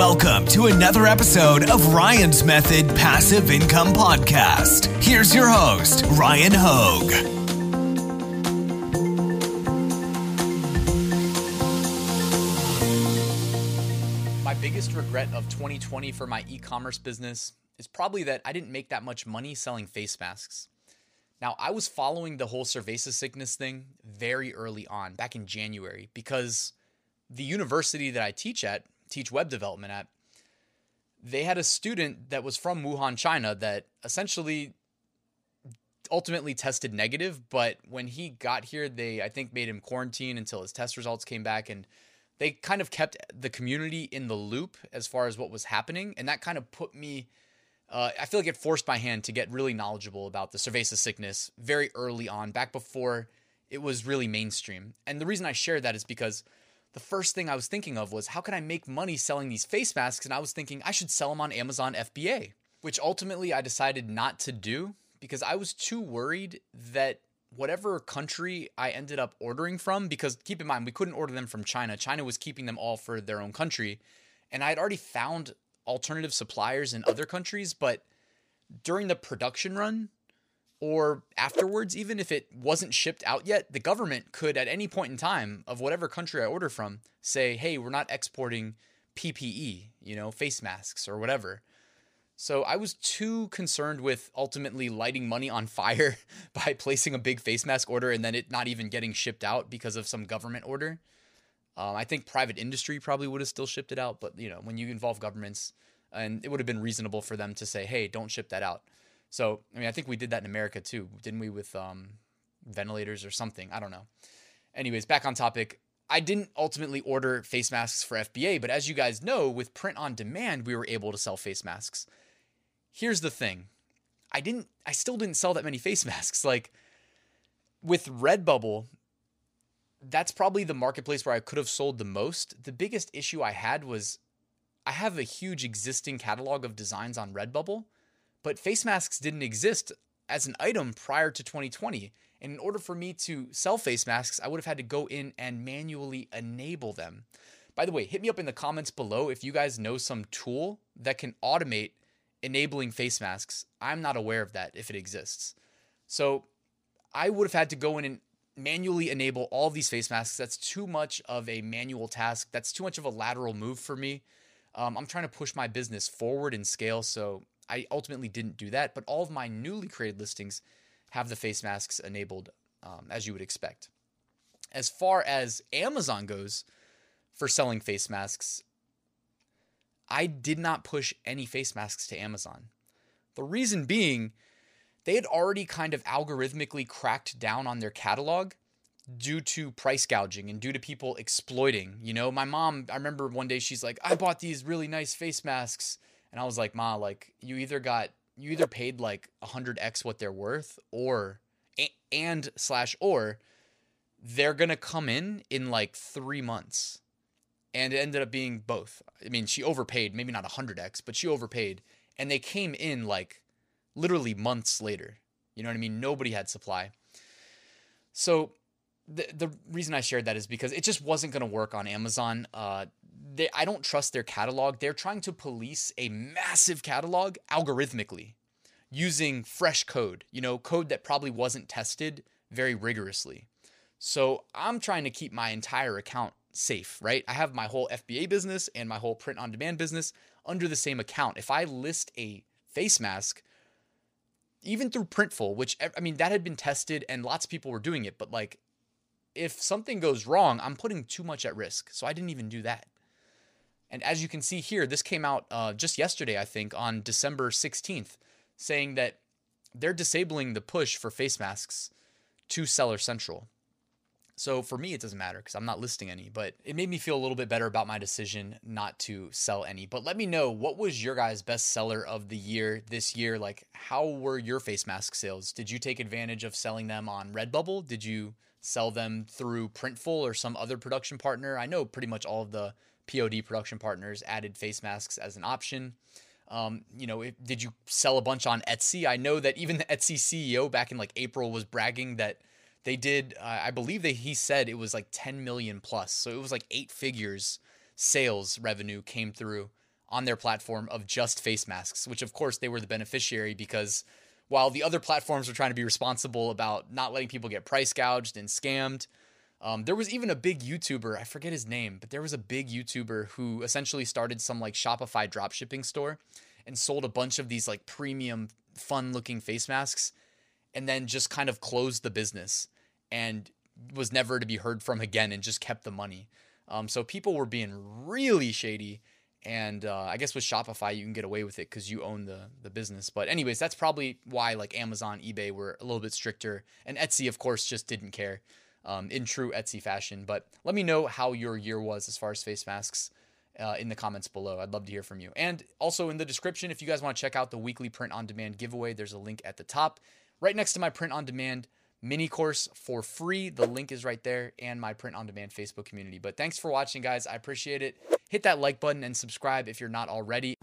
Welcome to another episode of Ryan's Method Passive Income Podcast. Here's your host, Ryan. My biggest regret of 2020 for my e commerce business is probably that I didn't make that much money selling face masks. Now, I was following the whole cerveza sickness thing very early on, back in January, because the university that I teach at, teach web development at, they had a student that was from Wuhan, China, that essentially ultimately tested negative. But when he got here, they, I think, made him quarantine until his test results came back. And they kind of kept the community in the loop as far as what was happening. And that kind of put me, uh, I feel like it forced my hand to get really knowledgeable about the cerveza sickness very early on, back before it was really mainstream. And the reason I share that is because the first thing I was thinking of was how can I make money selling these face masks? And I was thinking I should sell them on Amazon FBA, which ultimately I decided not to do because I was too worried that whatever country I ended up ordering from, because keep in mind, we couldn't order them from China. China was keeping them all for their own country. And I had already found alternative suppliers in other countries, but during the production run, or afterwards, even if it wasn't shipped out yet, the government could at any point in time of whatever country I order from say, hey, we're not exporting PPE, you know, face masks or whatever. So I was too concerned with ultimately lighting money on fire by placing a big face mask order and then it not even getting shipped out because of some government order. Um, I think private industry probably would have still shipped it out, but you know, when you involve governments, and it would have been reasonable for them to say, "Hey, don't ship that out." So, I mean, I think we did that in America too, didn't we, with um, ventilators or something? I don't know. Anyways, back on topic. I didn't ultimately order face masks for FBA, but as you guys know, with print on demand, we were able to sell face masks. Here's the thing I didn't, I still didn't sell that many face masks. Like with Redbubble, that's probably the marketplace where I could have sold the most. The biggest issue I had was I have a huge existing catalog of designs on Redbubble but face masks didn't exist as an item prior to 2020. And in order for me to sell face masks, I would have had to go in and manually enable them. By the way, hit me up in the comments below if you guys know some tool that can automate enabling face masks. I'm not aware of that if it exists. So I would have had to go in and manually enable all these face masks. That's too much of a manual task. That's too much of a lateral move for me. Um, I'm trying to push my business forward and scale. So I ultimately didn't do that, but all of my newly created listings have the face masks enabled um, as you would expect. As far as Amazon goes for selling face masks, I did not push any face masks to Amazon. The reason being, they had already kind of algorithmically cracked down on their catalog due to price gouging and due to people exploiting. You know, my mom, I remember one day she's like, I bought these really nice face masks and I was like, Ma, like you either got you either paid like 100x what they're worth or and slash or they're to come in in like 3 months. And it ended up being both. I mean, she overpaid, maybe not 100x, but she overpaid and they came in like literally months later. You know what I mean? Nobody had supply. So the the reason I shared that is because it just wasn't to work on Amazon. Uh, they, I don't trust their catalog. They're trying to police a massive catalog algorithmically using fresh code, you know, code that probably wasn't tested very rigorously. So I'm trying to keep my entire account safe, right? I have my whole FBA business and my whole print on demand business under the same account. If I list a face mask, even through Printful, which I mean, that had been tested and lots of people were doing it, but like if something goes wrong, I'm putting too much at risk. So I didn't even do that. And as you can see here, this came out uh, just yesterday, I think, on December 16th, saying that they're disabling the push for face masks to Seller Central. So for me, it doesn't matter because I'm not listing any, but it made me feel a little bit better about my decision not to sell any. But let me know what was your guys' best seller of the year this year? Like, how were your face mask sales? Did you take advantage of selling them on Redbubble? Did you sell them through Printful or some other production partner? I know pretty much all of the POD production partners added face masks as an option. Um, you know, if, did you sell a bunch on Etsy? I know that even the Etsy CEO back in like April was bragging that they did. Uh, I believe that he said it was like 10 million plus, so it was like eight figures sales revenue came through on their platform of just face masks, which of course they were the beneficiary because while the other platforms were trying to be responsible about not letting people get price gouged and scammed, um, there was even a big YouTuber, I forget his name, but there was a big YouTuber who essentially started some like Shopify dropshipping store and sold a bunch of these like premium, fun looking face masks and then just kind of closed the business and was never to be heard from again and just kept the money. Um, so people were being really shady. And uh, I guess with Shopify, you can get away with it because you own the, the business. But, anyways, that's probably why like Amazon, eBay were a little bit stricter. And Etsy, of course, just didn't care um, in true Etsy fashion. But let me know how your year was as far as face masks. Uh, in the comments below. I'd love to hear from you. And also in the description, if you guys want to check out the weekly print on demand giveaway, there's a link at the top. Right next to my print on demand mini course for free. The link is right there and my print on demand Facebook community. But thanks for watching, guys. I appreciate it. Hit that like button and subscribe if you're not already.